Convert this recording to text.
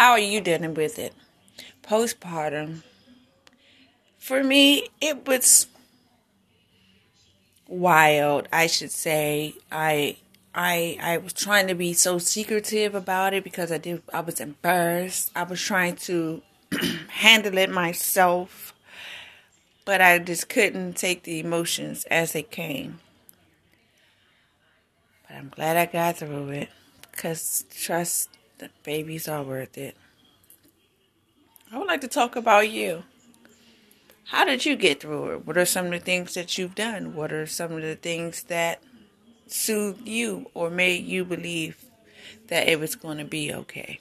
How are you dealing with it? Postpartum. For me, it was wild, I should say. I I I was trying to be so secretive about it because I did I was embarrassed. I was trying to handle it myself, but I just couldn't take the emotions as they came. But I'm glad I got through it because trust the babies are worth it. I would like to talk about you. How did you get through it? What are some of the things that you've done? What are some of the things that soothed you or made you believe that it was going to be okay?